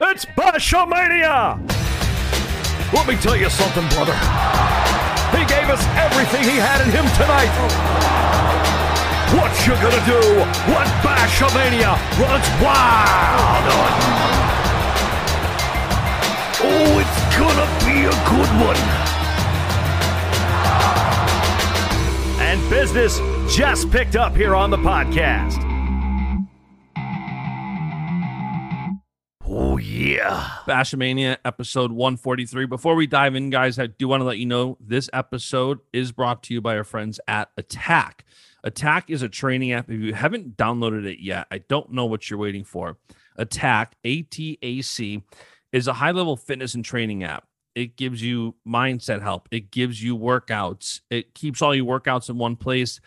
It's Bashamania! Let me tell you something, brother. He gave us everything he had in him tonight. What you gonna do when Bashamania runs wild on? Oh, it's gonna be a good one. And business just picked up here on the podcast. Yeah. Bashamania episode 143. Before we dive in, guys, I do want to let you know this episode is brought to you by our friends at Attack. Attack is a training app. If you haven't downloaded it yet, I don't know what you're waiting for. Attack, A T A C, is a high level fitness and training app. It gives you mindset help, it gives you workouts, it keeps all your workouts in one place.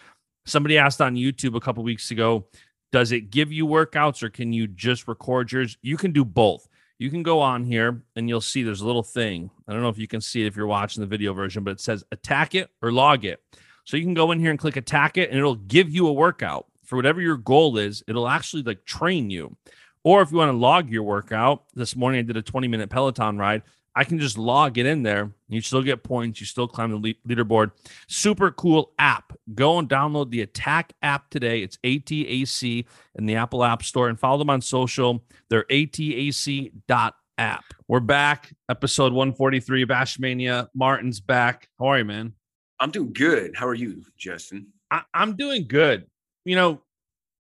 Somebody asked on YouTube a couple weeks ago, does it give you workouts or can you just record yours? You can do both. You can go on here and you'll see there's a little thing. I don't know if you can see it if you're watching the video version, but it says attack it or log it. So you can go in here and click attack it and it'll give you a workout for whatever your goal is. It'll actually like train you. Or if you want to log your workout, this morning I did a 20 minute Peloton ride. I can just log it in there. You still get points. You still climb the leaderboard. Super cool app. Go and download the Attack app today. It's ATAC in the Apple App Store and follow them on social. They're ATAC.app. We're back. Episode 143 Bashamania. Martin's back. How are you, man? I'm doing good. How are you, Justin? I- I'm doing good. You know,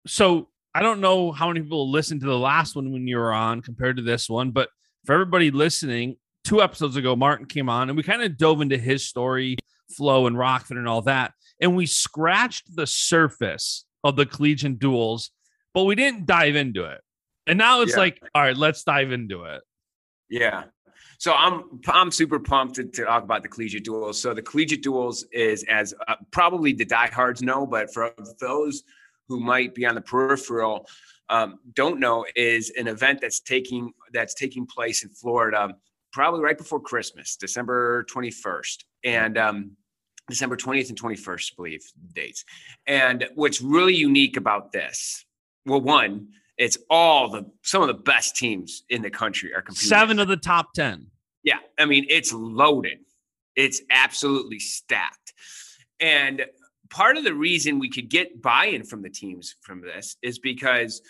so I don't know how many people listened to the last one when you were on compared to this one, but for everybody listening, two episodes ago, Martin came on and we kind of dove into his story, flow, and Rokfin and all that. And we scratched the surface of the collegiate duels, but we didn't dive into it. And now it's yeah. like, all right, let's dive into it. Yeah. So I'm I'm super pumped to, to, talk about the collegiate duels. So the collegiate duels is as uh, probably the diehards know, but for those who might be on the peripheral um, don't know, is an event that's taking that's taking place in Florida probably right before Christmas, December 21st. And um, December 20th and 21st, I believe dates. And what's really unique about this, well, one, it's all the some of the best teams in the country are competing. Seven of the top 10. Yeah. I mean, it's loaded. It's absolutely stacked. And part of the reason we could get buy-in from the teams from this is because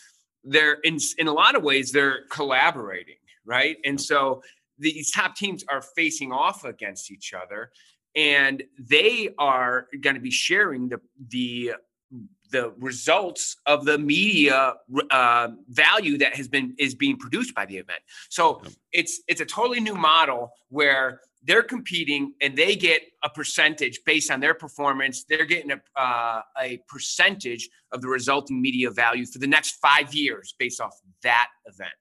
they're in in a lot of ways they're collaborating, right? And so these top teams are facing off against each other and they are going to be sharing the the the results of the media uh, value that has been is being produced by the event. So it's it's a totally new model where they're competing and they get a percentage based on their performance. They're getting a uh, a percentage of the resulting media value for the next five years based off that event.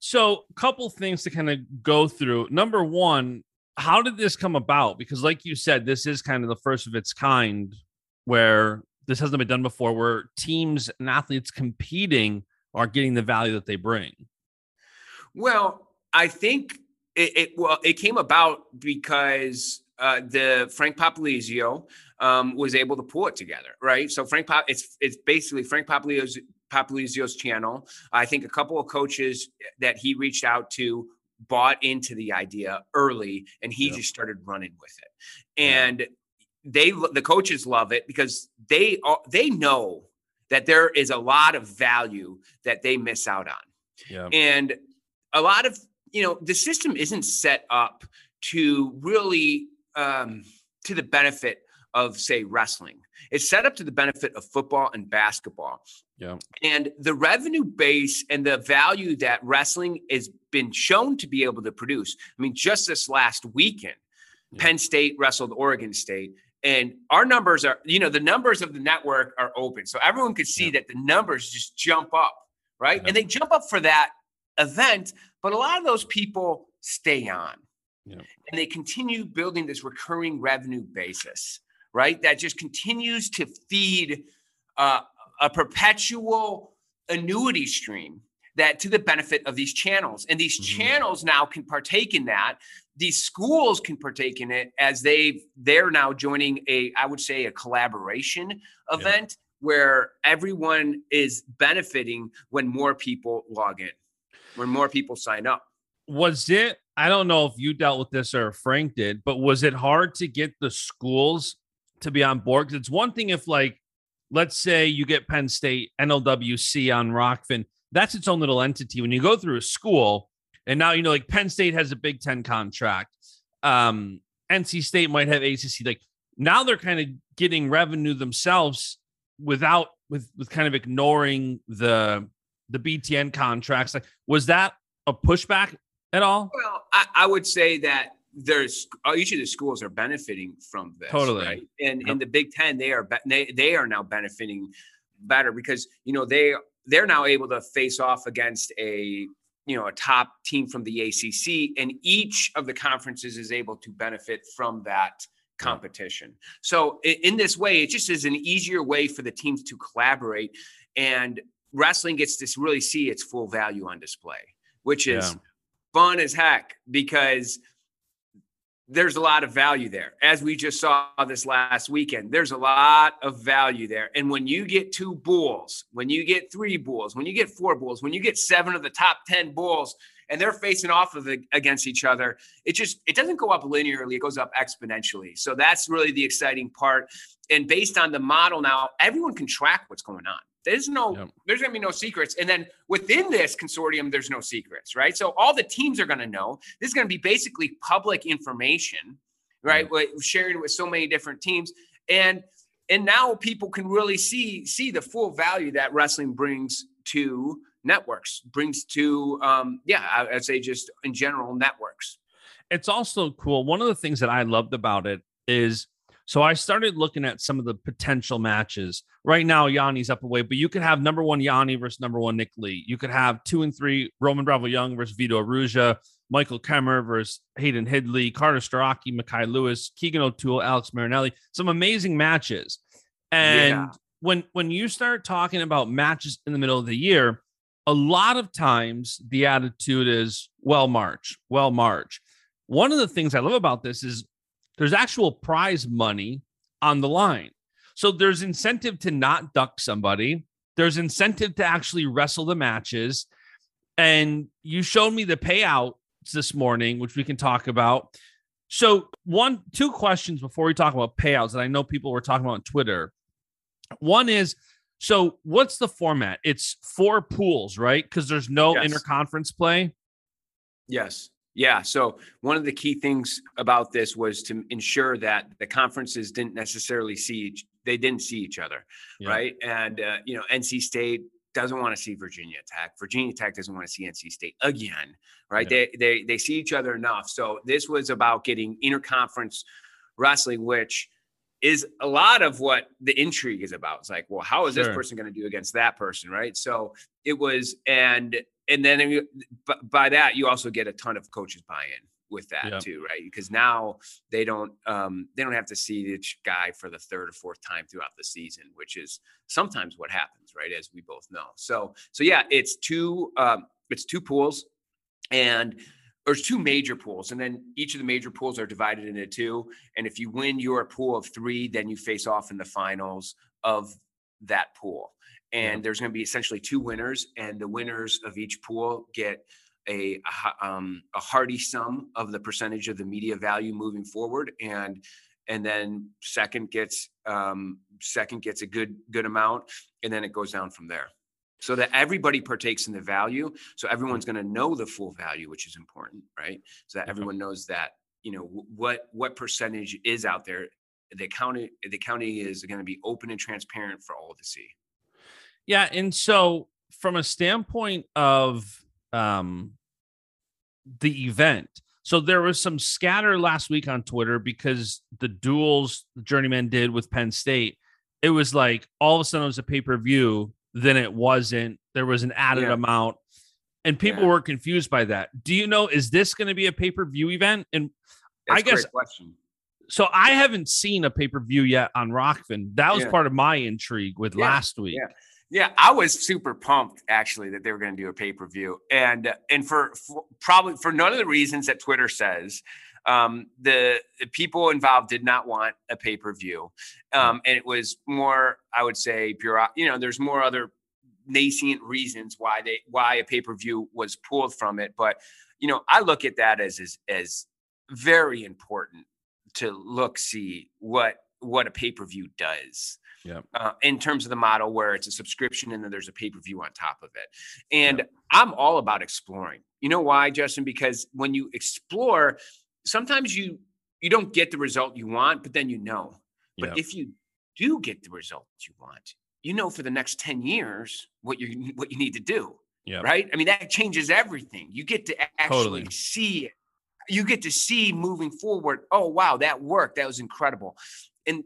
So, a couple things to kind of go through. Number one, how did this come about? Because, like you said, this is kind of the first of its kind where this hasn't been done before, where teams and athletes competing are getting the value that they bring. Well, I think it, it well, it came about because uh, the Frank Popolizio um, was able to pull it together, right? So Frank Pop, it's it's basically Frank Popolizio Popolizio's channel. I think a couple of coaches that he reached out to bought into the idea early and he yeah. just started running with it. And yeah. they the coaches love it because they are, they know that there is a lot of value that they miss out on. Yeah. And a lot of, you know, the system isn't set up to really um to the benefit of say wrestling. It's set up to the benefit of football and basketball. Yeah. And the revenue base and the value that wrestling has been shown to be able to produce. I mean, just this last weekend, yeah. Penn State wrestled Oregon State. And our numbers are, you know, the numbers of the network are open. So everyone could see yeah. that the numbers just jump up, right? Yeah. And they jump up for that event, but a lot of those people stay on. Yeah. And they continue building this recurring revenue basis, right? That just continues to feed uh, a perpetual annuity stream that to the benefit of these channels. And these Mhm. channels now can partake in that. These schools can partake in it as they they're now joining a, I would say, a collaboration event where everyone is benefiting when more people log in, when more people sign up. was it i don't know if you dealt with this or frank did but was it hard to get the schools to be on board because it's one thing if like let's say you get penn state nlwc on Rokfin that's its own little entity when you go through a school and now you know like penn state has a big 10 contract um nc state might have acc like now they're kind of getting revenue themselves without with with kind of ignoring the the btn contracts like was that a pushback at all? Well, I, I would say that there's uh, each of the schools are benefiting from this. Totally. Right? And Yep. in the Big Ten, they are they they are now benefiting better because you know they they're now able to face off against a you know a top team from the ACC, and each of the conferences is able to benefit from that competition. So in this way, it just is an easier way for the teams to collaborate, and wrestling gets to really see its full value on display, which is Yeah. fun as heck because there's a lot of value there. As we just saw this last weekend, there's a lot of value there. And when you get two bulls, when you get three bulls, when you get four bulls, when you get seven of the top 10 bulls and they're facing off of against each other, it just it doesn't go up linearly, it goes up exponentially. So that's really the exciting part. And based on the model now, everyone can track what's going on. There's no, Yep. there's gonna be no secrets. And then within this consortium, there's no secrets, right? So all the teams are gonna know. This is gonna be basically public information, right? Like, Shared with so many different teams. And and now people can really see see the full value that wrestling brings to networks, brings to um, yeah, I'd say just in general networks. It's also cool. One of the things that I loved about it is so I started looking at some of the potential matches. Right now, Yianni's up away, but you could have number one Yianni versus number one Nick Lee. You could have two and three Roman Bravo Young versus Vito Arujau, Michael Kemerer versus Hayden Hidley, Carter Starocci, Mekhi Lewis, Keegan O'Toole, Alex Marinelli. Some amazing matches. And Yeah. when when you start talking about matches in the middle of the year, a lot of times the attitude is, well, March, well, March. One of the things I love about this is there's actual prize money on the line. So there's incentive to not duck somebody. There's incentive to actually wrestle the matches. And you showed me the payouts this morning, which we can talk about. So, one, two questions before we talk about payouts that I know people were talking about on Twitter. One is, so what's the format? It's four pools, right? Because there's no Yes. interconference play. Yes. Yeah. So one of the key things about this was to ensure that the conferences didn't necessarily see each, they didn't see each other, Yeah. right? And uh, you know, NC State doesn't want to see Virginia Tech. Virginia Tech doesn't want to see NC State again, right? They they they see each other enough. So this was about getting interconference wrestling, which is a lot of what the intrigue is about. It's like, well, how is this person going to do against that person, right? So it was, and and then you, by that you also get a ton of coaches buy-in with that Yep. too, right? Because now they don't um, they don't have to see each guy for the third or fourth time throughout the season, which is sometimes what happens, right? As we both know. So so yeah, it's two um, it's two pools, and there's two major pools, and then each of the major pools are divided into two. And if you win your pool of three, then you face off in the finals of that pool. And there's going to be essentially two winners, and the winners of each pool get a a, um, a hearty sum of the percentage of the media value moving forward, and and then second gets um, second gets a good good amount, and then it goes down from there. So that everybody partakes in the value so everyone's going to know the full value which is important right? So that Okay. everyone knows that you know what what percentage is out there. The county the county is going to be open and transparent for all to see Yeah, and so from a standpoint of um the event, so there was some scatter last week on Twitter because the duels the journeyman did with Penn State, it was like all of a sudden it was a pay-per-view, then it wasn't. There was an added Yeah. amount. and people Yeah. were confused by that. Do you know is this going to be a pay per view event? And That's I guess- question. so I haven't seen a pay per view yet on Rokfin. That was Yeah. part of my intrigue with Yeah, last week. yeah. Yeah, I was super pumped actually that they were going to do a pay per view, and and for, for probably for none of the reasons that Twitter says, um, the, the people involved did not want a pay per view, um, and it was more, I would say, bureau. You know, there's more other nascent reasons why they why a pay per view was pulled from it, but you know, I look at that as as as very important to look see what what a pay per view does uh, in terms of the model where it's a subscription and then there's a pay per view on top of it. And I'm all about exploring. You know why, Justin? Because when you explore, sometimes you you don't get the result you want, but then you know. But Yep. if you do get the result you want, you know for the next 10 years what you what you need to do. Yeah. Right? I mean, that changes everything. You get to actually Totally. see it. You get to see moving forward. Oh, wow, that worked. That was incredible. And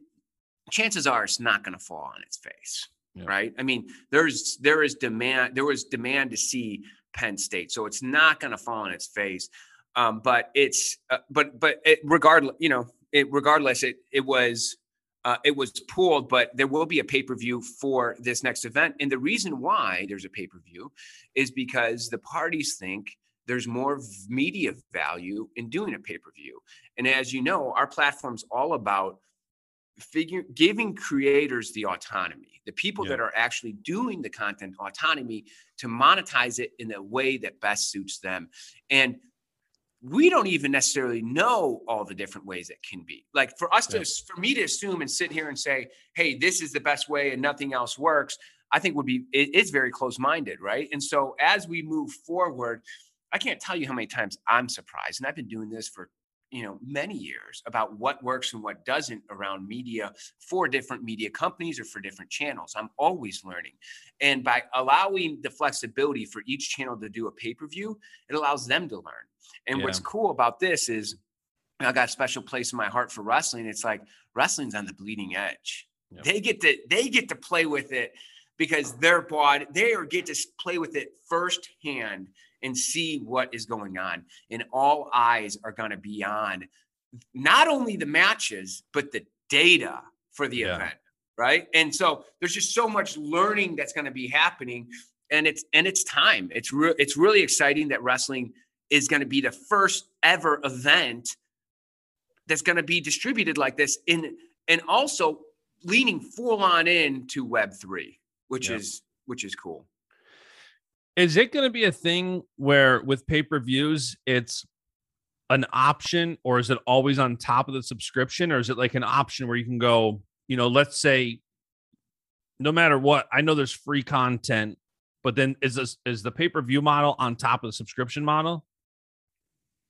chances are it's not going to fall on its face. Yeah. Right. I mean, there's there is demand, there was demand to see Penn State. So it's not going to fall on its face. Um, but it's uh, but but it, regardless, you know, it regardless, it it was uh, it was pooled, but there will be a pay per view for this next event. And the reason why there's a pay per view is because the parties think there's more media value in doing a pay per view. And as you know, our platform's all about figure giving creators the autonomy, the people Yeah. that are actually doing the content autonomy to monetize it in a way that best suits them. And we don't even necessarily know all the different ways it can be. Like for us to, for me to assume and sit here and say, "Hey, this is the best way and nothing else works," I think would be it is very close-minded, right? And so as we move forward, I can't tell you how many times I'm surprised, and I've been doing this for you know many years about what works and what doesn't around media for different media companies or for different channels. I'm always learning, and by allowing the flexibility for each channel to do a pay-per-view, it allows them to learn. And what's cool about this is I got a special place in my heart for wrestling. It's like wrestling's on the bleeding edge. Yep. They get to they get to play with it because they're bought. They are get to play with it firsthand and see what is going on. And all eyes are going to be on not only the matches but the data for the Yeah. event, right? And so there's just so much learning that's going to be happening, and it's and it's time. It's real. It's really exciting that wrestling is going to be the first ever event that's going to be distributed like this in and also leaning full on in to web 3 which is which is cool Is it going to be a thing where with pay per views, it's an option or is it always on top of the subscription or is it like an option where you can go, you know, let's say no matter what, I know there's free content, but then is this is the pay per view model on top of the subscription model?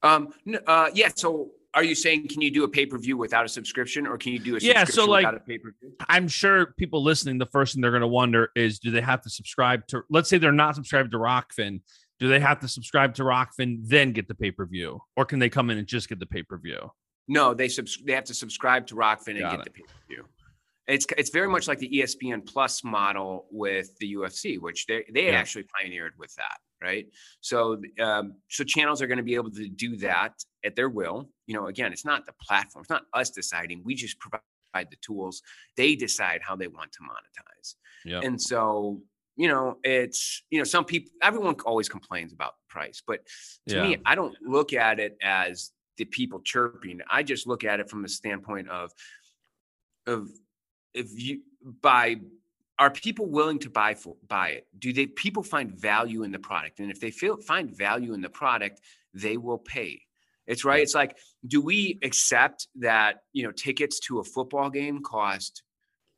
um uh yeah so are you saying can you do a pay-per-view without a subscription or can you do a Yeah, so, subscription like, without a pay-per-view I'm sure people listening, the first thing they're going to wonder is do they have to subscribe to, let's say they're not subscribed to Rokfin. Do they have to subscribe to Rokfin, then get the pay per view? Or can they come in and just get the pay per view? no they subs- they have to subscribe to Rokfin and Got get it. the pay-per-view it's it's very much like the espn plus model with the ufc which they they Yeah. actually pioneered with that right? So um so channels are going to be able to do that at their will. You know again it's not the platform it's not us deciding we just provide the tools. They decide how they want to monetize. Yeah. and so you know it's you know some people everyone always complains about price but to Yeah. me i don't look at it as the people chirping. I just look at it from the standpoint of of if you by are people willing to buy for buy it do they people find value in the product and if they feel find value in the product they will pay it's right it's like do we accept that you know tickets to a football game cost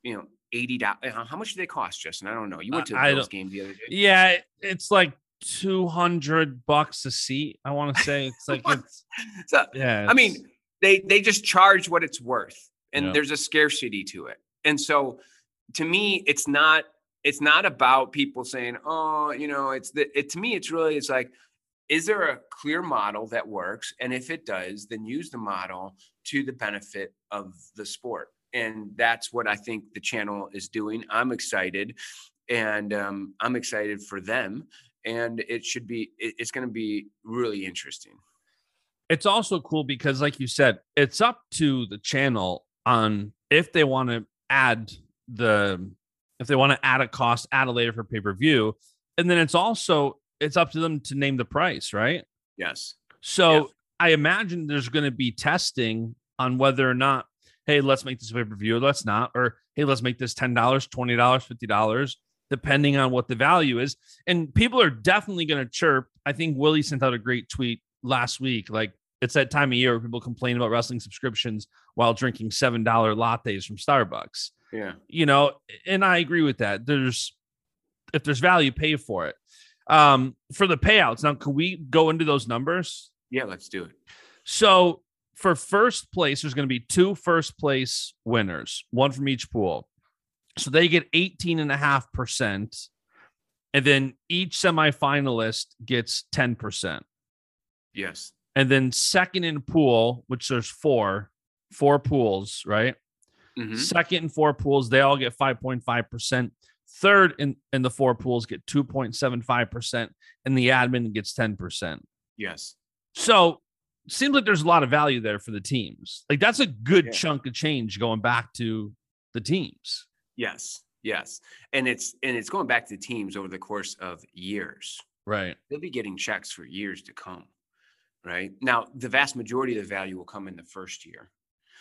you know 80 dollars uh, how much do they cost justin i don't know you uh, went to the bills game the other day Yeah, it's like two hundred bucks a seat. I want to say it's like it's so yeah. I mean, they they just charge what it's worth, and Yeah. there's a scarcity to it. And so, to me, it's not it's not about people saying, "Oh, you know," it's the it to me, it's really it's like, is there a clear model that works? And if it does, then use the model to the benefit of the sport. And that's what I think the channel is doing. I'm excited, and um, I'm excited for them. and it should be. It, it's going to be really interesting. It's also cool because, like you said, it's up to the channel on if they want to add the if they want to add a cost, add a later for pay per view, and then it's also it's up to them to name the price, right? Yes. So. I imagine there's going to be testing on whether or not, hey, let's make this pay per view, let's not, or hey, let's make this ten dollars, twenty dollars, fifty dollars, depending on what the value is. And people are definitely going to chirp. I think Willie sent out a great tweet last week. Like it's that time of year where people complain about wrestling subscriptions while drinking seven dollar lattes from Starbucks Yeah. you know and i agree with that there's if there's value pay for it um for the payouts now can we go into those numbers Yeah. Let's do it. so for first place there's going to be two first place winners one from each pool so they get 18 and a half percent and then each semifinalist gets 10 percent Yes. And then second in pool which there's four four pools right Mhm. Second and four pools, they all get 5.5%. Third in, in the four pools get 2.75%, and the admin gets 10%. Yes. So seems like there's a lot of value there for the teams. Like that's a good Yeah. chunk of change going back to the teams. Yes. Yes. And it's and it's going back to teams over the course of years. Right. They'll be getting checks for years to come. Right now, the vast majority of the value will come in the first year.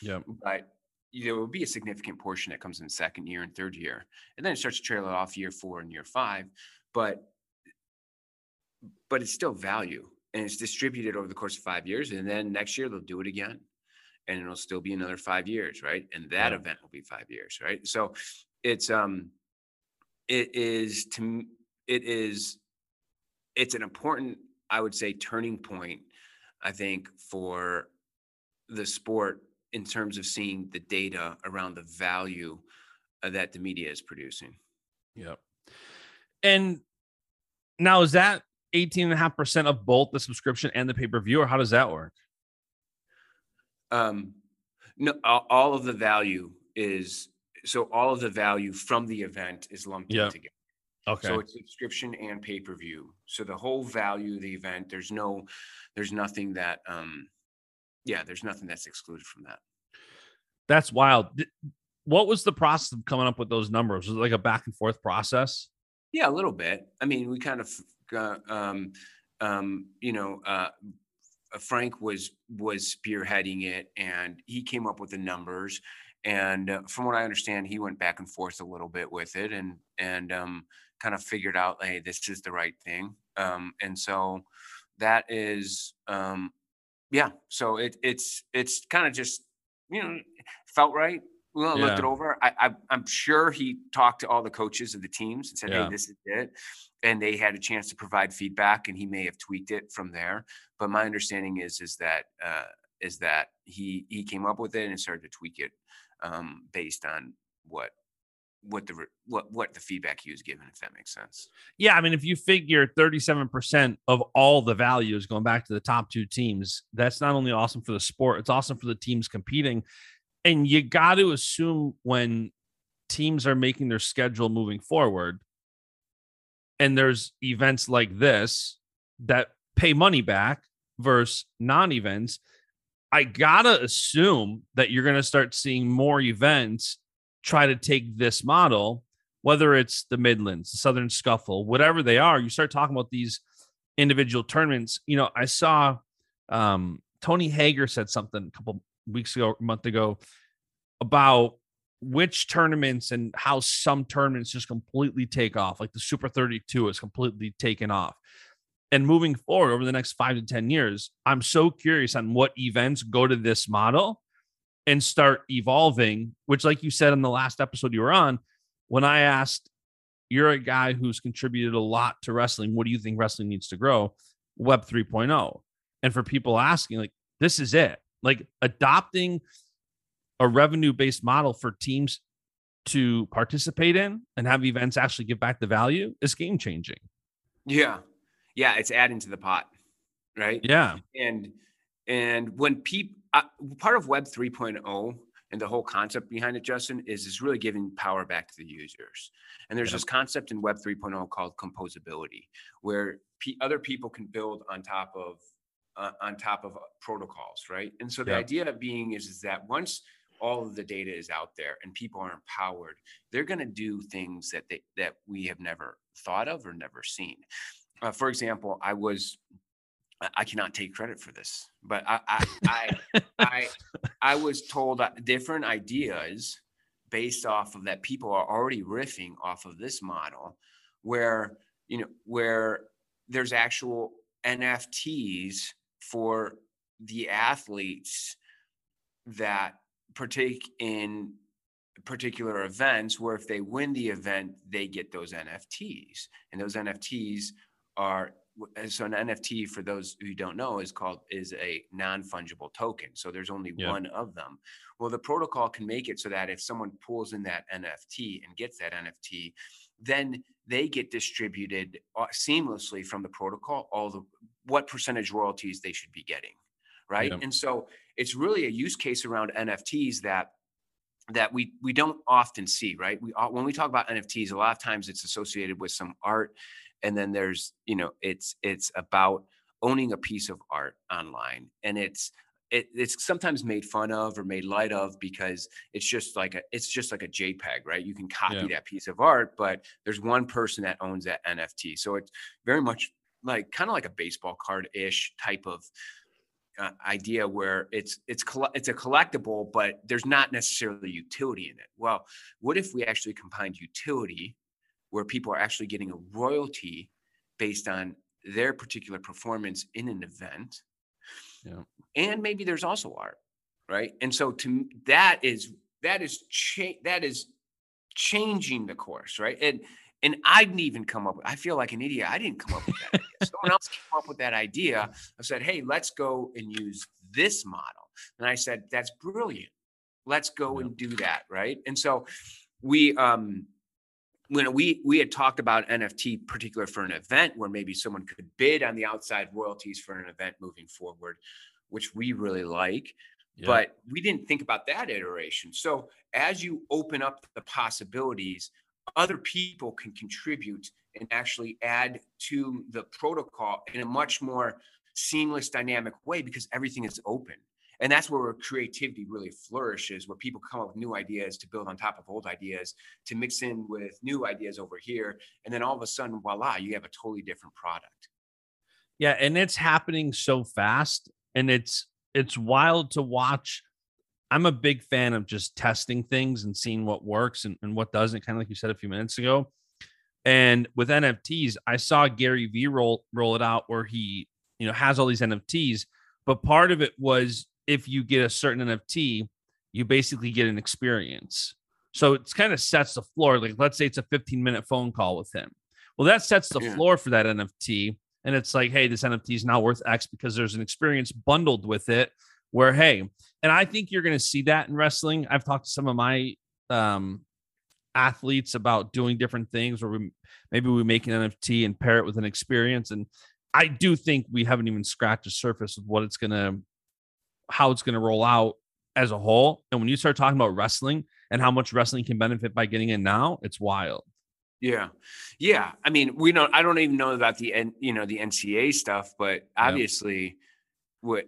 Yeah. but there will be a significant portion that comes in the second year and third year, and then it starts to trail off year four and year five. But but it's still value, and it's distributed over the course of five years, and then next year they'll do it again, and it'll still be another five years, right? And that Yeah. event will be five years, right? So it's um it is to it is it's an important i would say turning point i think for the sport in terms of seeing the data around the value uh, that the media is producing Yep. And now is that 18.5% of both the subscription and the pay-per-view, or how does that work? um no all, of the value is so all of the value from the event is lumped Yeah. in together Okay. So it's subscription and pay per view. So the whole value of the event, there's no, there's nothing that, um, yeah, there's nothing that's excluded from that. That's wild. What was the process of coming up with those numbers? Was it like a back and forth process? Yeah, a little bit. I mean, we kind of, um, um, you know, uh, Frank was was spearheading it, and he came up with the numbers. And uh, from what I understand, he went back and forth a little bit with it, and and um, kind of figured out, hey, this is the right thing. Um, and so that is, um, yeah. So it it's it's kind of just you know felt right. We looked it over. I, I I'm sure he talked to all the coaches of the teams and said, Yeah. hey, this is it and they had a chance to provide feedback and he may have tweaked it from there but my understanding is is that uh, is that he he came up with it and started to tweak it um, based on what what the what what the feedback he was given if that makes sense Yeah, I mean, if you figure 37% of all the value is going back to the top two teams, that's not only awesome for the sport, it's awesome for the teams competing. And you got to assume when teams are making their schedule moving forward, and there's events like this that pay money back versus non events, I got to assume that you're to start seeing more events try to take this model whether it's the Midlands, the Southern Scuffle, whatever they are, you start talking about these individual tournaments. You know, I saw um, Tony Hager said something a couple weeks ago, a month ago, about which tournaments and how some tournaments just completely take off. Like the Super 32 is completely taken off. And moving forward over the next five to 10 years, I'm so curious on what events go to this model and start evolving, which, like you said in the last episode you were on, when I asked, you're a guy who's contributed a lot to wrestling. What do you think wrestling needs to grow? Web 3.0. And for people asking, like, this is it. Like adopting a revenue based model for teams to participate in and have events actually give back the value is game changing. yeah yeah it's adding to the pot right Yeah. and and when people uh, part of web 3.0 and the whole concept behind it, Justin, is is really giving power back to the users. And there's Yep. this concept in Web 3.0 called composability, where p- other people can build on top of uh, on top of protocols, right? And so the Yep. idea of being is is that once all of the data is out there and people are empowered, they're going to do things that they that we have never thought of or never seen. Uh, for example, I was I- cannot take credit for this, but I I I, I, I was told uh, different ideas based off of that people are already riffing off of this model where you know where there's actual NFTs for the athletes that partake in particular events where if they win the event they get those NFTs and those NFTs are and so an NFT for those who don't know is called is a non-fungible token. So there's only Yeah. one of them. Well, the protocol can make it so that if someone pulls in that NFT and gets that NFT, then they get distributed uh, seamlessly from the protocol all the what percentage royalties they should be getting, right? Yep. And so it's really a use case around NFTs that that we we don't often see, right? We uh, when we talk about NFTs, a lot of times it's associated with some art, and then there's you know it's it's about owning a piece of art online, and it's it, it's sometimes made fun of or made light of because it's just like a it's just like a JPEG, right? You can copy Yeah. that piece of art, but there's one person that owns that NFT, so it's very much like kind of like a baseball card ish type of uh, idea where it's it's it's a collectible, but there's not necessarily utility in it. Well, what if we actually combined utility, where people are actually getting a royalty based on their particular performance in an event, Yeah. and maybe there's also art, right? And so to that is that is cha- that is changing the course, right? And and I didn't even come up with. I feel like an idiot. I didn't come up with that. idea. Someone else came up with that idea. I said, "Hey, let's go and use this model." And I said, "That's brilliant. Let's go Yeah. and do that." Right. And so we um when we we had talked about NFT particular for an event where maybe someone could bid on the outside royalties for an event moving forward, which we really like Yeah. but we didn't think about that iteration. So as you open up the possibilities, other people can contribute and actually add to the protocol in a much more seamless, dynamic way because everything is open. And that's where creativity really flourishes, where people come up with new ideas to build on top of old ideas, to mix in with new ideas over here. And then all of a sudden, voila, you have a totally different product. Yeah, and it's happening so fast and it's it's wild to watch. I'm a big fan of just testing things and seeing what works and, and what doesn't, kind of like you said a few minutes ago. And with NFTs, I saw Gary Vee roll roll it out where he, you know, has all these NFTs, but part of it was if you get a certain NFT, you basically get an experience. So it's kind of sets the floor. Like let's say it's a 15 minute phone call with him. Well, that sets the Yeah. floor for that NFT and it's like hey this nft is now worth x because there's an experience bundled with it where hey and i think you're going to see that in wrestling i've talked to some of my um athletes about doing different things where we maybe we make an nft and pair it with an experience and i do think we haven't even scratched the surface of what it's going to how it's going to roll out as a whole and when you start talking about wrestling and how much wrestling can benefit by getting in now it's wild Yeah, yeah. I mean, we don't. I don't even know about the N, you know, the NCA stuff, but obviously, what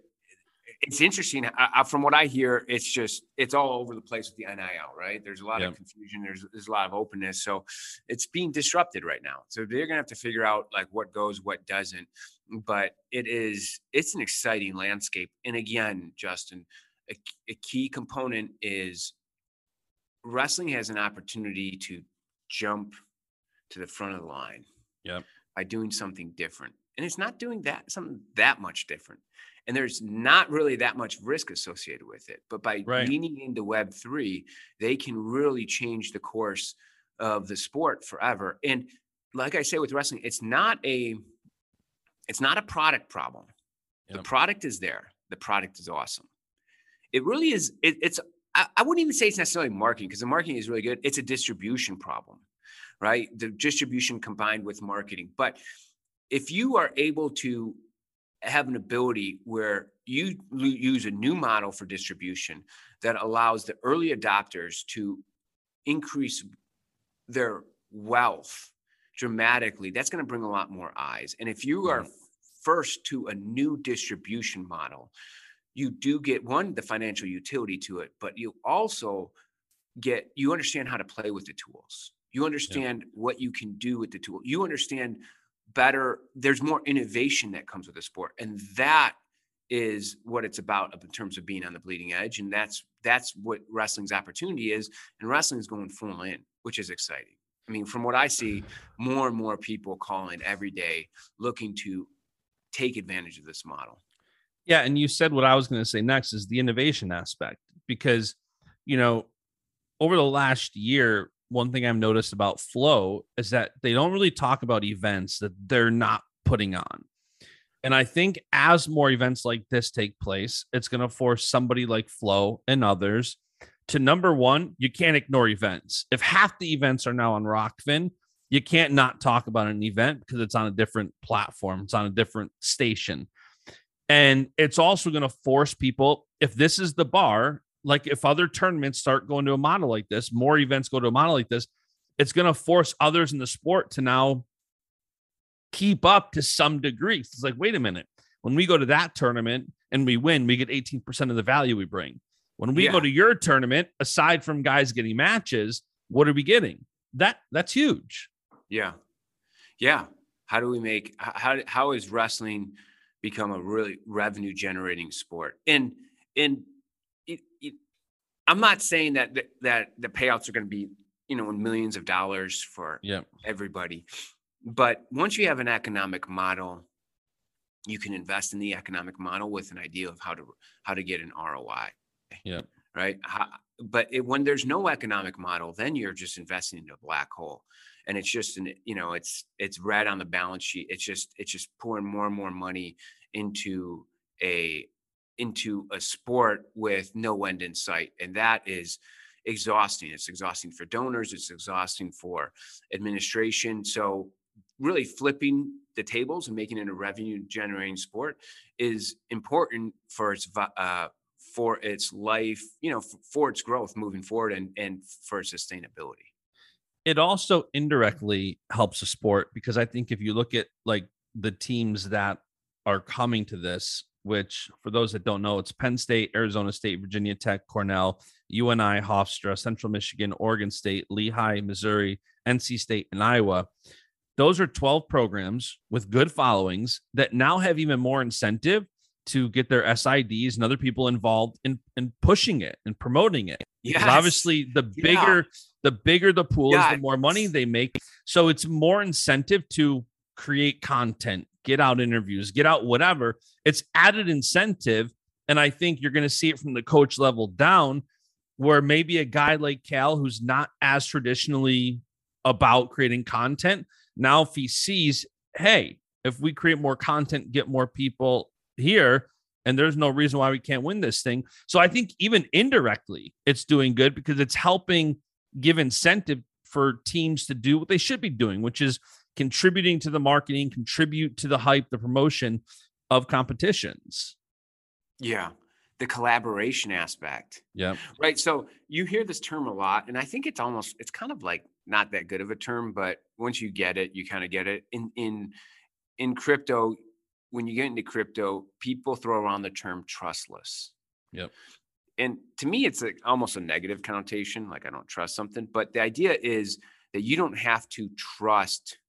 it's interesting. I, I, from what I hear, it's just it's all over the place with the NIL, right? There's a lot Yep. of confusion. There's there's a lot of openness, so it's being disrupted right now. So they're gonna have to figure out like what goes, what doesn't. But it is it's an exciting landscape. And again, Justin, a, a key component is wrestling has an opportunity to jump to the front of the line Yep. by doing something different and it's not doing that something that much different and there's not really that much risk associated with it but by Right. leaning into web 3 they can really change the course of the sport forever and like i say with wrestling it's not a it's not a product problem. The product is there. The product is awesome. It really is it, it's I, I wouldn't even say it's necessarily marketing because the marketing is really good. It's a distribution problem right? The distribution combined with marketing. But if you are able to have an ability where you use a new model for distribution that allows the early adopters to increase their wealth dramatically, that's going to bring a lot more eyes. And if you are first to a new distribution model, you do get one, the financial utility to it, but you also get, you understand how to play with the tools. You understand yeah. what you can do with the tool. You understand better, there's more innovation that comes with the sport. And that is what it's about in terms of being on the bleeding edge. And that's that's what wrestling's opportunity is. And wrestling is going full in, which is exciting. I mean, from what I see, more and more people calling every day looking to take advantage of this model. Yeah, and you said what I was going to say next is the innovation aspect because you know, over the last year, one thing I've noticed about Flow is that they don't really talk about events that they're not putting on. And I think as more events like this take place, it's going to force somebody like Flow and others to number one, you can't ignore events. If half the events are now on Rokfin, you can't not talk about an event because it's on a different platform, it's on a different station. And it's also going to force people, if this is the bar, like if other tournaments start going to a model like this, more events go to a model like this, it's going to force others in the sport to now keep up to some degree. It's like, wait a minute. When we go to that tournament and we win, we get 18% of the value we bring. When we yeah. go to your tournament, aside from guys getting matches, what are we getting? That that's huge. Yeah. Yeah. How do we make how how is wrestling become a really revenue generating sport? And and I'm not saying that the, that the payouts are going to be, you know, in millions of dollars for yeah. everybody. But once you have an economic model, you can invest in the economic model with an idea of how to how to get an ROI. Yeah. Right. How, but it, when there's no economic model, then you're just investing in a black hole, and it's just an you know it's it's red on the balance sheet. It's just it's just pouring more and more money into a into a sport with no end in sight, and that is exhausting. It's exhausting for donors. It's exhausting for administration. So really flipping the tables and making it a revenue generating sport is important for its uh, for its life, you know, for its growth moving forward and and for sustainability. It also indirectly helps the sport because I think if you look at like the teams that are coming to this, which for those that don't know, it's Penn State, Arizona State, Virginia Tech, Cornell, UNI, Hofstra, Central Michigan, Oregon State, Lehigh, Missouri, NC State, and Iowa. Those are 12 programs with good followings that now have even more incentive to get their SIDs and other people involved in, in pushing it and promoting it. Yeah, obviously the bigger yeah. the bigger the pool yeah. is, the more money they make. So it's more incentive to create content, get out interviews, get out whatever. It's added incentive. And I think you're going to see it from the coach level down, where maybe a guy like Cael, who's not as traditionally about creating content, now if he sees, hey, if we create more content, get more people here and there's no reason why we can't win this thing. So I think even indirectly it's doing good because it's helping give incentive for teams to do what they should be doing, which is contributing to the marketing, contribute to the hype, the promotion of competitions. Yeah. The collaboration aspect. Yeah. Right. So you hear this term a lot, and I think it's almost it's kind of like not that good of a term, but once you get it, you kind of get it. In in in crypto, when you get into crypto, people throw around the term trustless. Yep. And to me, it's like almost a negative connotation, like I don't trust something. But the idea is that you don't have to trust.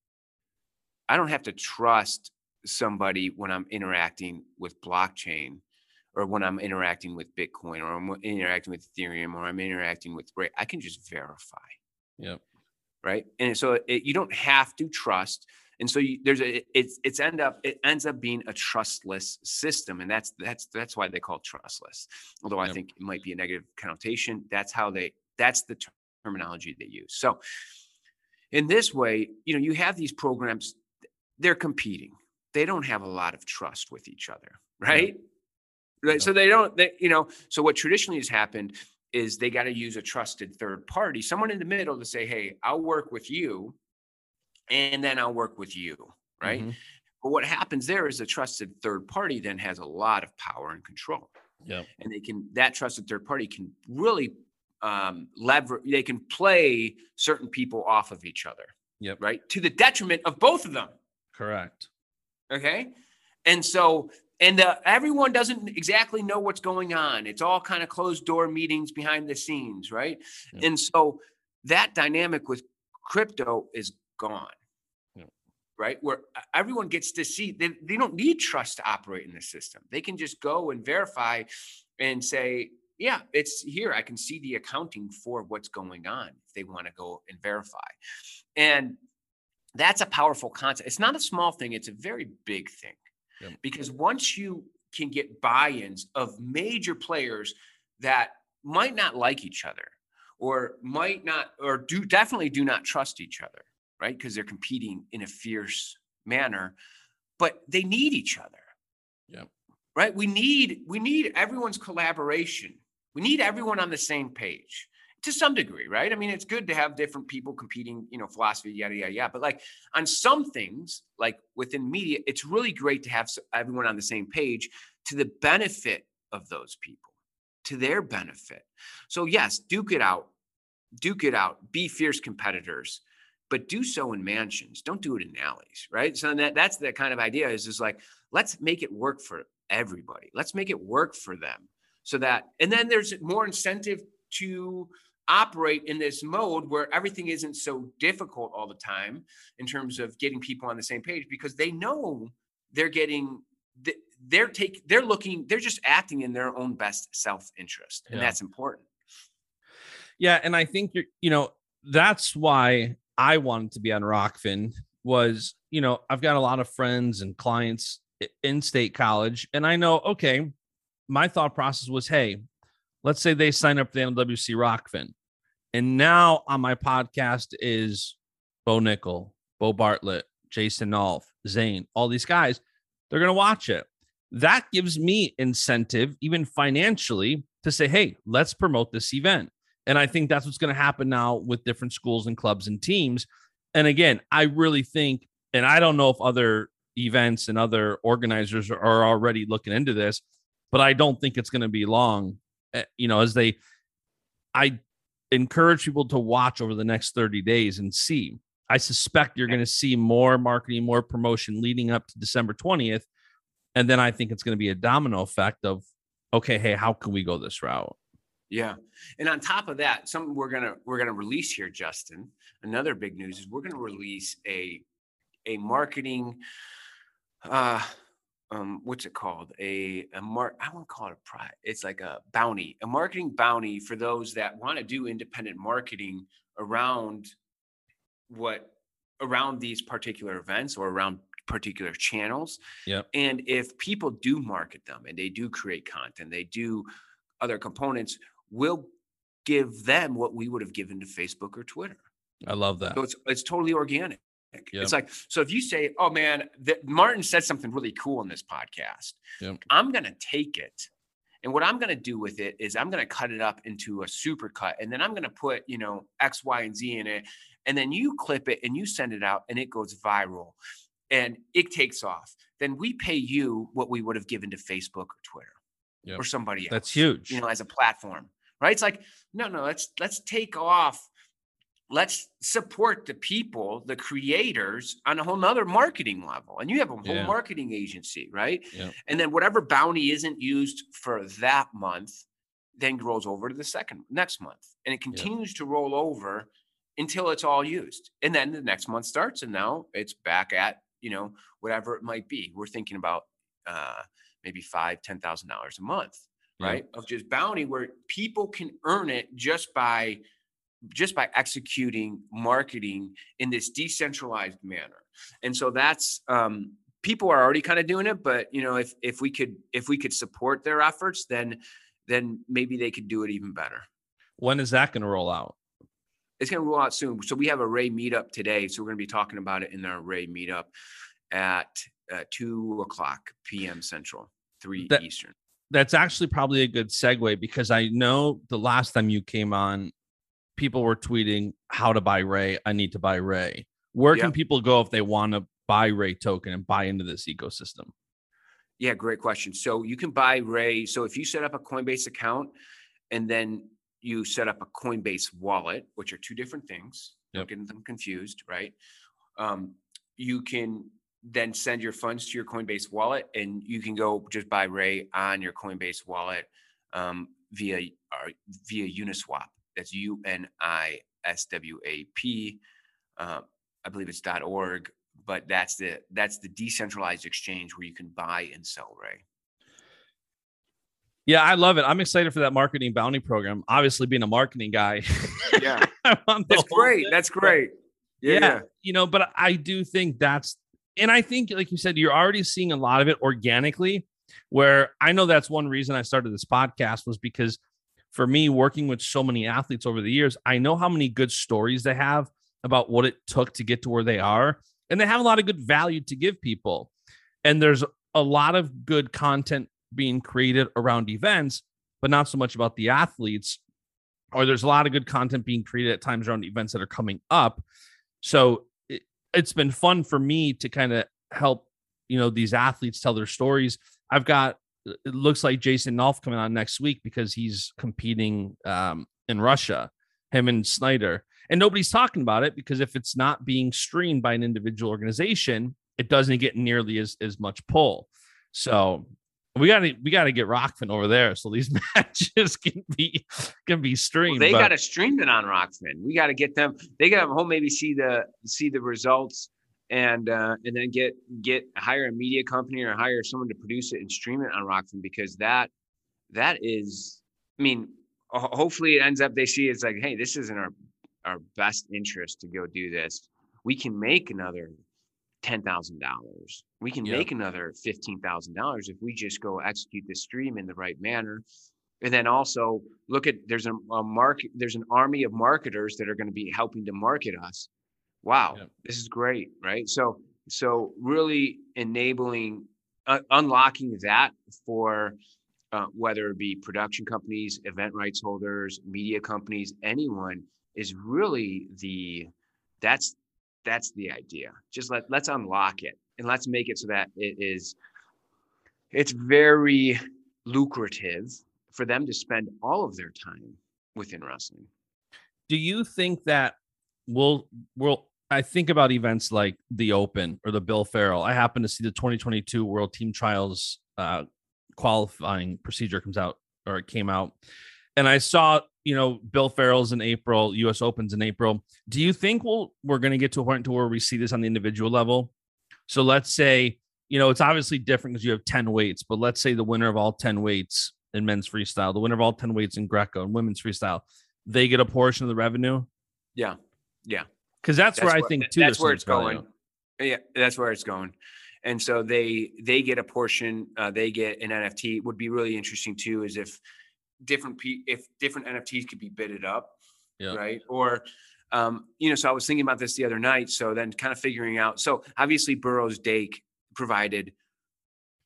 I don't have to trust somebody when I'm interacting with blockchain or when I'm interacting with Bitcoin or I'm interacting with Ethereum or I'm interacting with Ray. I can just verify. Yep. Right. And so it, you don't have to trust and so you, there's a it's it's end up it ends up being a trustless system and that's that's that's why they call it trustless although i think it might be a negative connotation that's how they that's the terminology they use so in this way you know you have these programs they're competing they don't have a lot of trust with each other right right so they don't they you know so what traditionally has happened is they got to use a trusted third party someone in the middle to say hey i'll work with you and then I'll work with you, right? Mm-hmm. But what happens there is a trusted third party then has a lot of power and control. Yeah. And they can that trusted third party can really um lever they can play certain people off of each other. Yep. Right. To the detriment of both of them. Correct. Okay. And so and uh, everyone doesn't exactly know what's going on. It's all kind of closed door meetings behind the scenes, right? And so that dynamic with crypto is gone. Yeah. Right? Where everyone gets to see they, they don't need trust to operate in the system. They can just go and verify and say, yeah, it's here. I can see the accounting for what's going on if they want to go and verify. And that's a powerful concept. It's not a small thing, it's a very big thing. Yep. Because once you can get buy ins of major players that might not like each other or might not, or do definitely do not trust each other, right? Because they're competing in a fierce manner, but they need each other. Yep. Right. We need we need everyone's collaboration. We need everyone on the same page to some degree, right? I mean, it's good to have different people competing, you know, philosophy, yada yada yada. But like on some things, like within media, it's really great to have everyone on the same page to the benefit of those people, to their benefit. So yes, duke it out, duke it out, be fierce competitors, but do so in mansions. Don't do it in alleys, right? So that that's the kind of idea is is like let's make it work for everybody. Let's make it work for them so that and then there's more incentive to operate in this mode where everything isn't so difficult all the time in terms of getting people on the same page because they know they're getting they're take they're looking they're just acting in their own best self-interest and Yeah. that's important Yeah, and I think you're, you know, that's why I wanted to be on Rokfin was, you know, I've got a lot of friends and clients in state college, and I know, okay, my thought process was, hey, let's say they sign up for the NWC Rokfin, and now on my podcast is Bo Nickal, Beau Bartlett, Jason Nolf, Zain, all these guys, they're gonna watch it. That gives me incentive, even financially, to say, hey, let's promote this event. And I think that's what's going to happen now with different schools and clubs and teams. And again, I really think, and I don't know if other events and other organizers are- are already looking into this, but I don't think it's going to be long. eh, You know, as they, I encourage people to watch over the next 30 days and see. I suspect you're going to see more marketing, more promotion leading up to December 20th. And then I think it's going to be a domino effect of, okay, hey, how can we go this route? Yeah. And on top of that, something we're gonna we're gonna release here, Justin. Another big news is we're gonna release a a marketing uh um what's it called? A a mark I won't call it a prize. It's like a bounty, a marketing bounty for those that want to do independent marketing around what around these particular events or around particular channels. Yeah. And if people do market them and they do create content, they do other components, we'll give them what we would have given to Facebook or Twitter. I love that. So it's it's totally organic. Yep. It's like so if you say, "Oh man, that Martin said something really cool in this podcast," Yep. I'm gonna take it, and what I'm gonna do with it is I'm gonna cut it up into a super cut, and then I'm gonna put you know X, Y, and Z in it, and then you clip it and you send it out, and it goes viral, and it takes off. Then we pay you what we would have given to Facebook or Twitter Yep. or somebody else That's huge. you know, as a platform, right? It's like, no, no, let's let's take off. Let's support the people, the creators on a whole nother marketing level. And you have a whole Yeah. marketing agency, right? Yep. And then whatever bounty isn't used for that month then rolls over to the second next month. And it continues to roll over until it's all used. And then the next month starts and now it's back at, you know, whatever it might be. We're thinking about uh maybe five, ten thousand dollars a month Yeah. right of just bounty where people can earn it just by just by executing marketing in this decentralized manner. And so that's um people are already kind of doing it but you know if if we could if we could support their efforts then then maybe they could do it even better. When is that going to roll out? it's going to roll out soon. So we have a ray meetup today so we're going to be talking about it in our ray meetup at uh, 2 o'clock pm central 3 That- eastern. That's actually probably a good segue because I know the last time you came on, people were tweeting how to buy Ray. I need to buy Ray. Where can people go if they want to buy Ray token and buy into this ecosystem? Yeah, great question. So you can buy Ray. So if you set up a Coinbase account and then you set up a Coinbase wallet, which are two different things, Yep. don't get them confused, right? Um, you can then send your funds to your Coinbase wallet and you can go just buy Ray on your Coinbase wallet um, via uh, via Uniswap. That's U N I S W A P. Uh, I believe it's .dot .org, but that's the that's the decentralized exchange where you can buy and sell Ray. Yeah, I love it. I'm excited for that marketing bounty program. Obviously, being a marketing guy, Yeah, I want the that's great. thing, That's but- great. yeah, you know, but I do think that's, and I think, like you said, you're already seeing a lot of it organically. Where I know that's one reason I started this podcast was because for me, working with so many athletes over the years, I know how many good stories they have about what it took to get to where they are. And they have a lot of good value to give people. And there's a lot of good content being created around events, but not so much about the athletes. Or there's a lot of good content being created at times around events that are coming up. So it, it's been fun for me to kind of help, you know, these athletes tell their stories. I've got it looks like Jason Nolf coming on next week because he's competing um, in Russia, him and Snyder. And nobody's talking about it because if it's not being streamed by an individual organization, it doesn't get nearly as, as much pull. So we gotta we gotta get Rokfin over there so these matches can be can be Well, streamed. they but- got to stream it on Rokfin. We got to get them. They got to home maybe see the see the results and uh, and then get get hire a media company or hire someone to produce it and stream it on Rokfin because that that is. I mean, hopefully it ends up they see it's like, hey, this isn't our our best interest to go do this. We can make another ten thousand dollars. We can Yep. make another fifteen thousand dollars if we just go execute the stream in the right manner. And then also look at there's a, a market there's an army of marketers that are going to be helping to market us. Wow, Yep. this is great, right? So so really enabling uh, unlocking that for uh, whether it be production companies, event rights holders, media companies, anyone is really the that's that's the idea. Just let let's unlock it and let's make it so that it is it's very lucrative for them to spend all of their time within wrestling. do you think that we'll we'll I think about events like the Open or the Bill Farrell. I happen to see the 2022 World Team Trials uh, qualifying procedure comes out or it came out, and I saw you know Bill Farrell's in April, U.S. Opens in April. Do you think we'll we're going to get to a point to where we see this on the individual level? So let's say you know it's obviously different because you have 10 weights, but let's say the winner of all 10 weights in men's freestyle, the winner of all 10 weights in Greco and women's freestyle, they get a portion of the revenue Yeah, yeah. because that's, where I where- think too. That's where it's going. Yeah, that's where it's going. And so they they get a portion. Uh, they get an NFT. Would be really interesting too is if different pe- if different NFTs could be bidded up, Yeah. right? Or um, you know, so I was thinking about this the other night. So then, kind of figuring out. So obviously, Burroughs Dake provided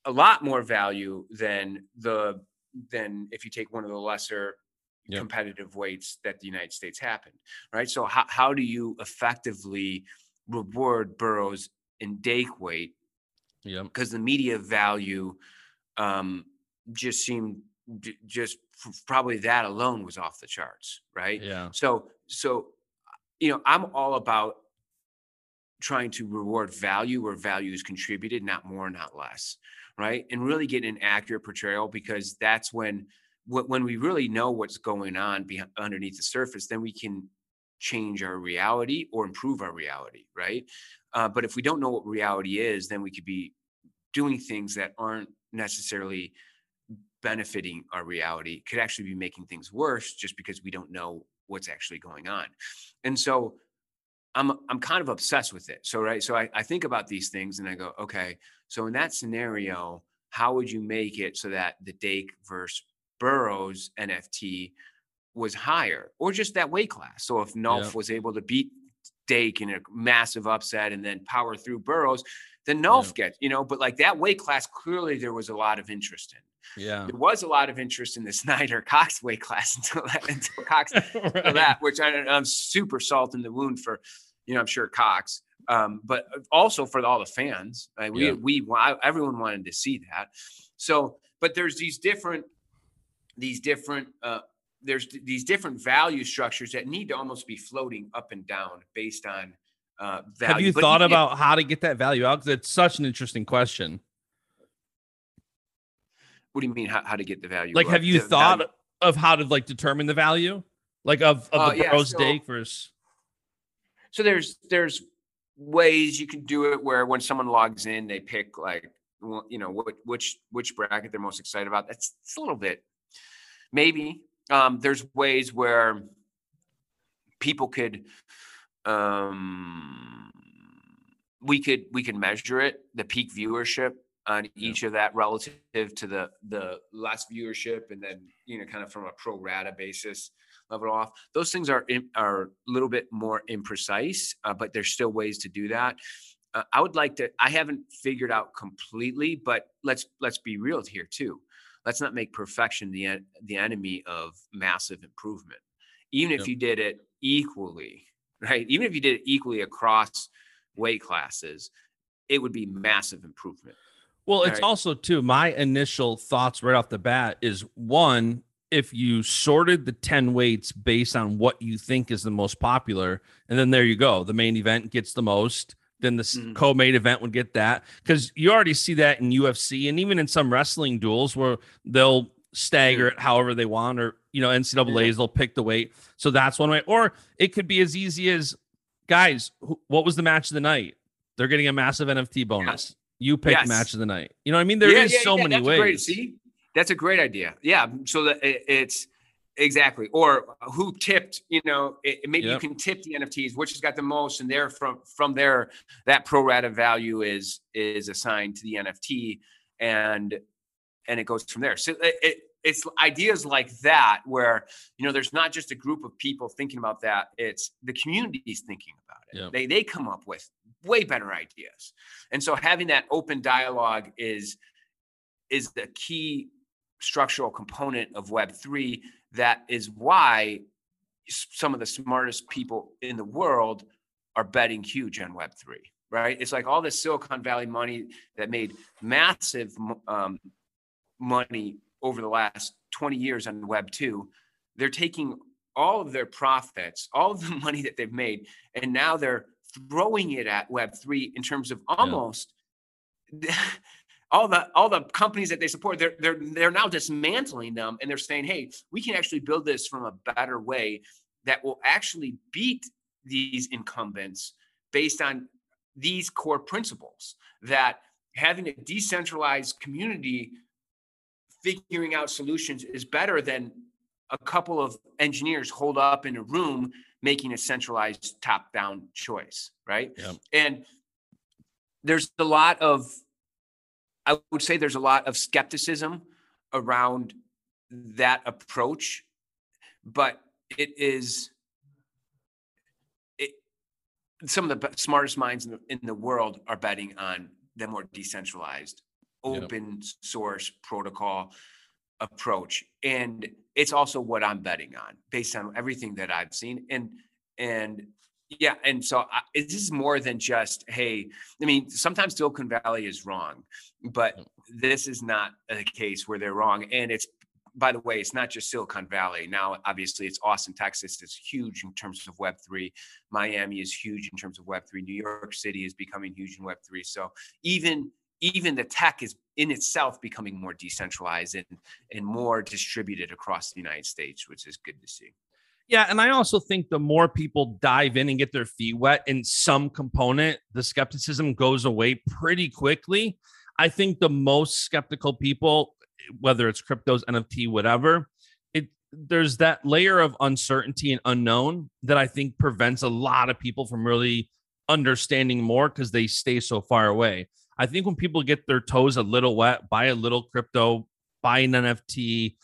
a lot more value than the than if you take one of the lesser Yep. competitive weights that the United States happened, right? So how how do you effectively reward Burroughs in Dake weight Yep. because the media value um, just seemed just probably that alone was off the charts, right? Yeah. So so you know I'm all about trying to reward value where value is contributed, not more, not less, right? And really get an accurate portrayal because that's when wh- when we really know what's going on behind, underneath the surface, then we can change our reality or improve our reality, right? Uh, but if we don't know what reality is, then we could be doing things that aren't necessarily benefiting our reality, could actually be making things worse just because we don't know what's actually going on. And so I'm I'm kind of obsessed with it. So right, so I, I think about these things and I go, okay, so in that scenario, how would you make it so that the Dake versus Burroughs NFT was higher, or just that weight class? So if Nolf Yeah. was able to beat Dake in a massive upset and then power through Burroughs, then Nolf gets, you know, but like that weight class, clearly there was a lot of interest in. Yeah. There was a lot of interest in the Snyder Cox weight class until that, until Cox Right. that, which I, I'm super salt in the wound for, you know, I'm sure Cox, um, but also for all the fans. Right? We Yeah. we everyone wanted to see that. So, but there's these different these different uh, there's th- these different value structures that need to almost be floating up and down based on uh, value. Have you But thought about how to get that value out? Because it's such an interesting question. what do you mean? How, how to get the value? Like, up? have you The thought value- of how to like determine the value, like of of Uh, the yeah, Burroughs so- steak versus? So there's there's ways you can do it where when someone logs in, they pick like you know what which which bracket they're most excited about. That's it's a little bit maybe. Um, there's ways where people could um we could we could measure it the peak viewership on each of that relative to the the last viewership and then you know kind of from a pro rata basis level off. Those things are in, are a little bit more imprecise uh, but there's still ways to do that. Uh, i would like to i haven't figured out completely but let's let's be real here too let's not make perfection the the enemy of massive improvement even if Yep. you did it equally right even if you did it equally across weight classes it would be massive improvement Well, it's Right. also too my initial thoughts right off the bat is one, if you sorted the 10 weights based on what you think is the most popular, and then there you go, the main event gets the most, then the s Mhm. co-main event would get that because you already see that in UFC and even in some wrestling duels where they'll stagger it however they want, or you know, NCAA's they'll pick the weight. So that's one way, or it could be as easy as guys, who, what was the match of the night? They're getting a massive NFT bonus. You pick Yes. match of the night. You know what I mean? There is so many ways. Great, see, that's a great idea. Yeah, so that it, it's exactly or who tipped. You know, it, maybe Yep. you can tip the NFTs, which has got the most, and there from from there that pro rata value is is assigned to the NFT, and and it goes from there. So it, it it's ideas like that where you know there's not just a group of people thinking about that; it's the community's thinking about it. Yep. They they come up with way better ideas. And so having that open dialogue is is the key structural component of web3 that is why some of the smartest people in the world are betting huge on web3 right? It's like all this silicon valley money that made massive um, money over the last 20 years on web 2 they're taking all of their profits all of the money that they've made and now they're throwing it at web 3 in terms of almost all the all the companies that they support they're they're they're now dismantling them and they're saying hey we can actually build this from a better way that will actually beat these incumbents based on these core principles that having a decentralized community figuring out solutions is better than a couple of engineers hold up in a room making a centralized top down choice right Yep. and there's a lot of i would say there's a lot of skepticism around that approach but it is it, some of the smartest minds in the, in the world are betting on the more decentralized Yep. open source protocol approach and it's also what i'm betting on based on everything that i've seen and and yeah and so uh, I, this is more than just hey i mean sometimes silicon valley is wrong but this is not a case where they're wrong and it's by the way it's not just silicon valley. Now obviously it's austin texas is huge in terms of web3 miami is huge in terms of web3 new york city is becoming huge in web3 so even even the tech is in itself becoming more decentralized and, and more distributed across the United States, which is good to see. Yeah, and I also think the more people dive in and get their feet wet in some component, the skepticism goes away pretty quickly. I think the most skeptical people, whether it's cryptos, NFT, whatever, it there's that layer of uncertainty and unknown that I think prevents a lot of people from really understanding more because they stay so far away. I think when people get their toes a little wet, buy a little crypto, buy an NFT,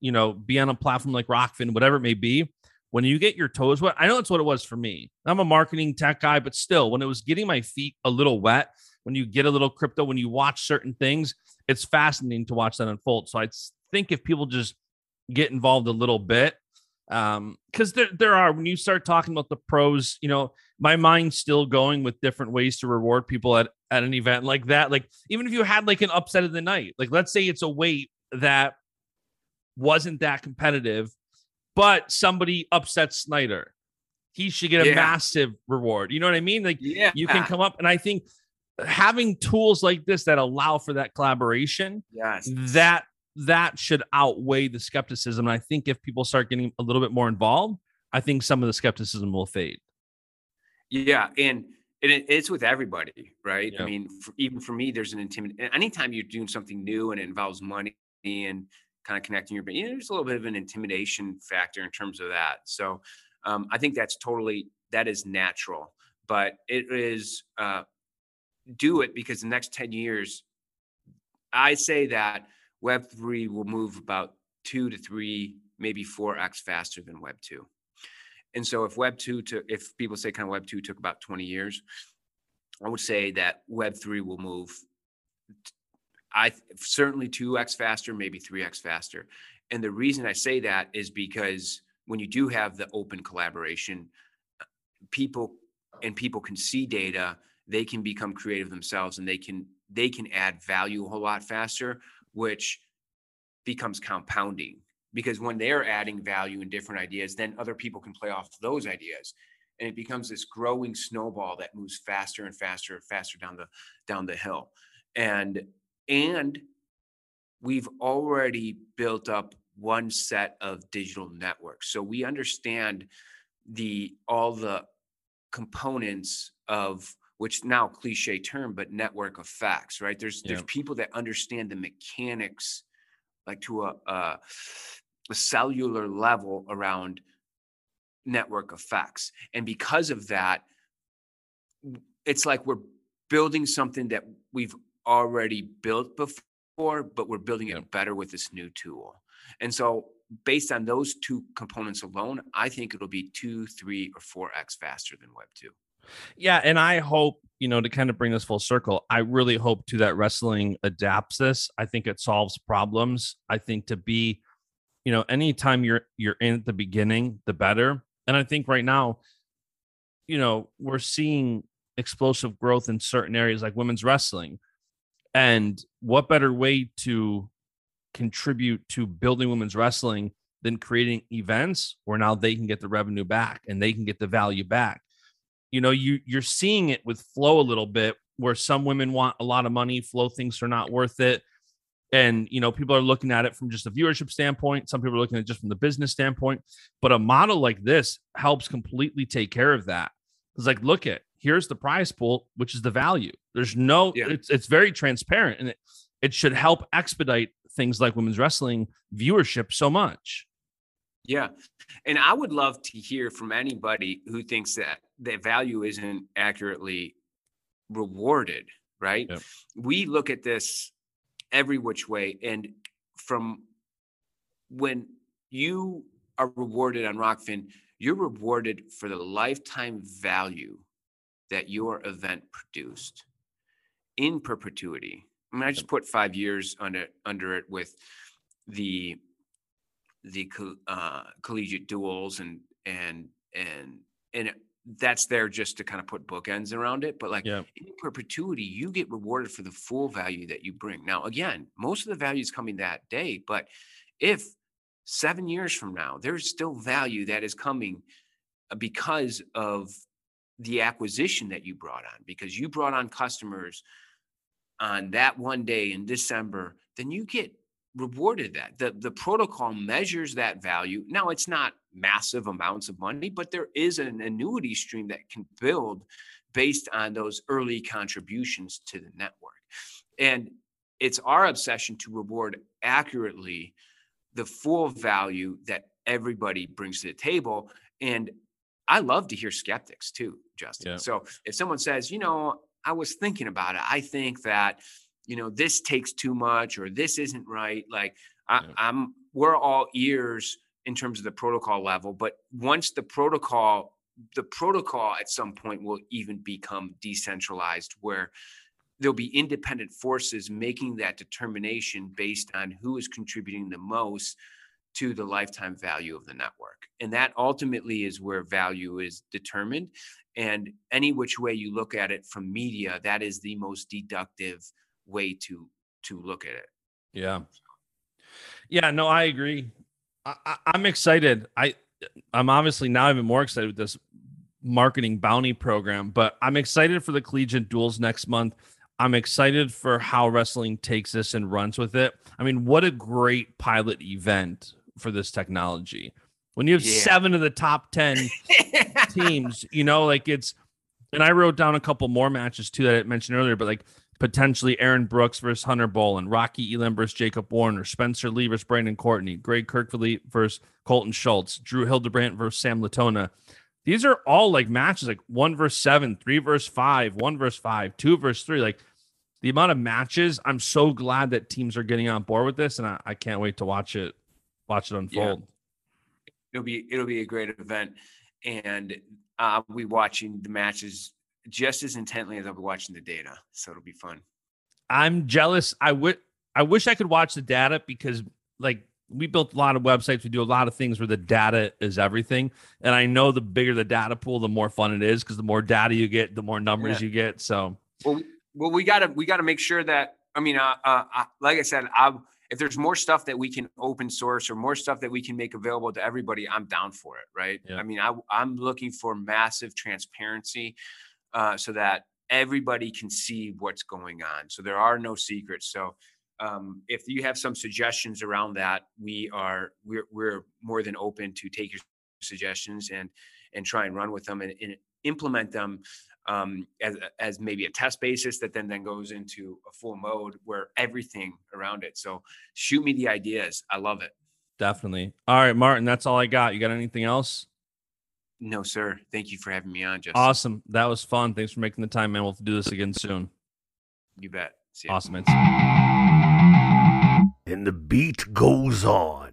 you know, be on a platform like Rokfin, whatever it may be, when you get your toes wet, I know that's what it was for me. I'm a marketing tech guy, but still, when it was getting my feet a little wet, when you get a little crypto, when you watch certain things, it's fascinating to watch that unfold. So I think if people just get involved a little bit, Um, because there there are when you start talking about the pros, you know, my mind's still going with different ways to reward people at at an event like that. Like even if you had like an upset of the night, like let's say it's a weight that wasn't that competitive, but somebody upsets Snyder. He should get a Yeah. massive reward. You know what I mean? Like Yeah. you can come up and I think having tools like this that allow for that collaboration, Yes. that that should outweigh the skepticism. And I think if people start getting a little bit more involved, I think some of the skepticism will fade. Yeah, and and it, it's with everybody, right? Yeah. I mean, for, even for me, there's an intimidation. Anytime you're doing something new and it involves money and kind of connecting your, you know, there's a little bit of an intimidation factor in terms of that. So, um, I think that's totally that is natural, but it is uh, do it because the next ten years, I say that Web three will move about two to three, maybe four x faster than Web two. And so if Web 2 took, if people say kind of Web 2 took about 20 years, I would say that Web 3 will move I certainly 2x faster, maybe 3x faster. And the reason I say that is because when you do have the open collaboration, uh, people and people can see data, they can become creative themselves and they can they can add value a whole lot faster, which becomes compounding because when they're adding value and different ideas, then other people can play off those ideas. And it becomes this growing snowball that moves faster and faster and faster down the down the hill. And and we've already built up one set of digital networks. So we understand the all the components of which now cliche term, but network effects, right? There's there's people that understand the mechanics like to a, a a cellular level around network effects. And because of that, it's like we're building something that we've already built before, but we're building it better with this new tool. And so, based on those two components alone, I think it'll be two, three, or four X faster than Web 2. Yeah, and I hope, you know, to kind of bring this full circle, I really hope to that wrestling adapts this. I think it solves problems. I think to be, you know, anytime you're you're in at the beginning, the better. And I think right now, you know, we're seeing explosive growth in certain areas like women's wrestling. And what better way to contribute to building women's wrestling than creating events where now they can get the revenue back and they can get the value back? You know you you're seeing it with Flo a little bit where some women want a lot of money Flo thinks they're not worth it. And you know people are looking at it from just a viewership standpoint. Some people are looking at it just from the business standpoint. But a model like this helps completely take care of that. It's like look at here's the prize pool which is the value there's no Yeah. it's it's very transparent and it, it should help expedite things like women's wrestling viewership so much Yeah. And I would love to hear from anybody who thinks that that value isn't accurately rewarded, right? Yep. We look at this every which way. And from when you are rewarded on Rokfin, you're rewarded for the lifetime value that your event produced in perpetuity. I mean, I just put five years under under it with the the uh, collegiate duels and and and and that's there just to kind of put bookends around it. But like Yeah. in perpetuity, you get rewarded for the full value that you bring. Now, again, most of the value is coming that day, but if seven years from now there's still value that is coming uh, because of the acquisition that you brought on, because you brought on customers on that one day in December, then you get rewarded that. The the protocol measures that value. Now it's not massive amounts of money, but there is an annuity stream that can build based on those early contributions to the network. And it's our obsession to reward accurately the full value that everybody brings to the table. And I love to hear skeptics too, Justin. Yeah. So if someone says, you know, I was thinking about it, I think that, you know, this takes too much or this isn't right. Like I, Yeah. I'm, we're all ears in terms of the protocol level. But once the protocol, the protocol at some point will even become decentralized where there'll be independent forces making that determination based on who is contributing the most to the lifetime value of the network. And that ultimately is where value is determined. And any which way you look at it from media, that is the most deductive way to to look at it. Yeah. Yeah, no, I agree. I, am excited. I I'm obviously now even more excited with this marketing bounty program, but I'm excited for the collegiate duels next month. I'm excited for how wrestling takes this and runs with it. I mean, what a great pilot event for this technology. When you have yeah. seven of the top 10 teams, you know, like it's, and I wrote down a couple more matches too that I mentioned earlier, but like potentially Aaron Brooks versus Hunter Bolen, Rocky Elam versus Jacob Warner, Spencer Lee versus Brandon Courtney, Greg Kerkvliet versus Colton Schultz, Drew Hildebrandt versus Sam Latona. These are all like matches like one versus seven, three versus five, one versus five, two versus three. Like the amount of matches, I'm so glad that teams are getting on board with this, and I, I can't wait to watch it watch it unfold. Yeah. It'll be it'll be a great event, and I'll be watching the matches just as intently as I'll be watching the data. So it'll be fun. I'm jealous. I would I wish I could watch the data because like we built a lot of websites. We do a lot of things where the data is everything. And I know the bigger the data pool, the more fun it is because the more data you get, the more numbers yeah. you get. So well, well, we gotta we gotta make sure that I mean, uh, uh, uh like I said, I if there's more stuff that we can open source or more stuff that we can make available to everybody, I'm down for it. Right. Yeah. I mean, I, I'm looking for massive transparency uh, so that everybody can see what's going on. So there are no secrets. So um, if you have some suggestions around that, we are we're, we're more than open to take your suggestions and and try and run with them and, and implement them um, as, as maybe a test basis that then then goes into a full mode where everything around it. So shoot me the ideas. I love it. Definitely. All right, Martin, that's all I got. You got anything else? No, sir. Thank you for having me on, Justin. Awesome. That was fun. Thanks for making the time, man. We'll do this again soon. You bet. Awesome. And the beat goes on.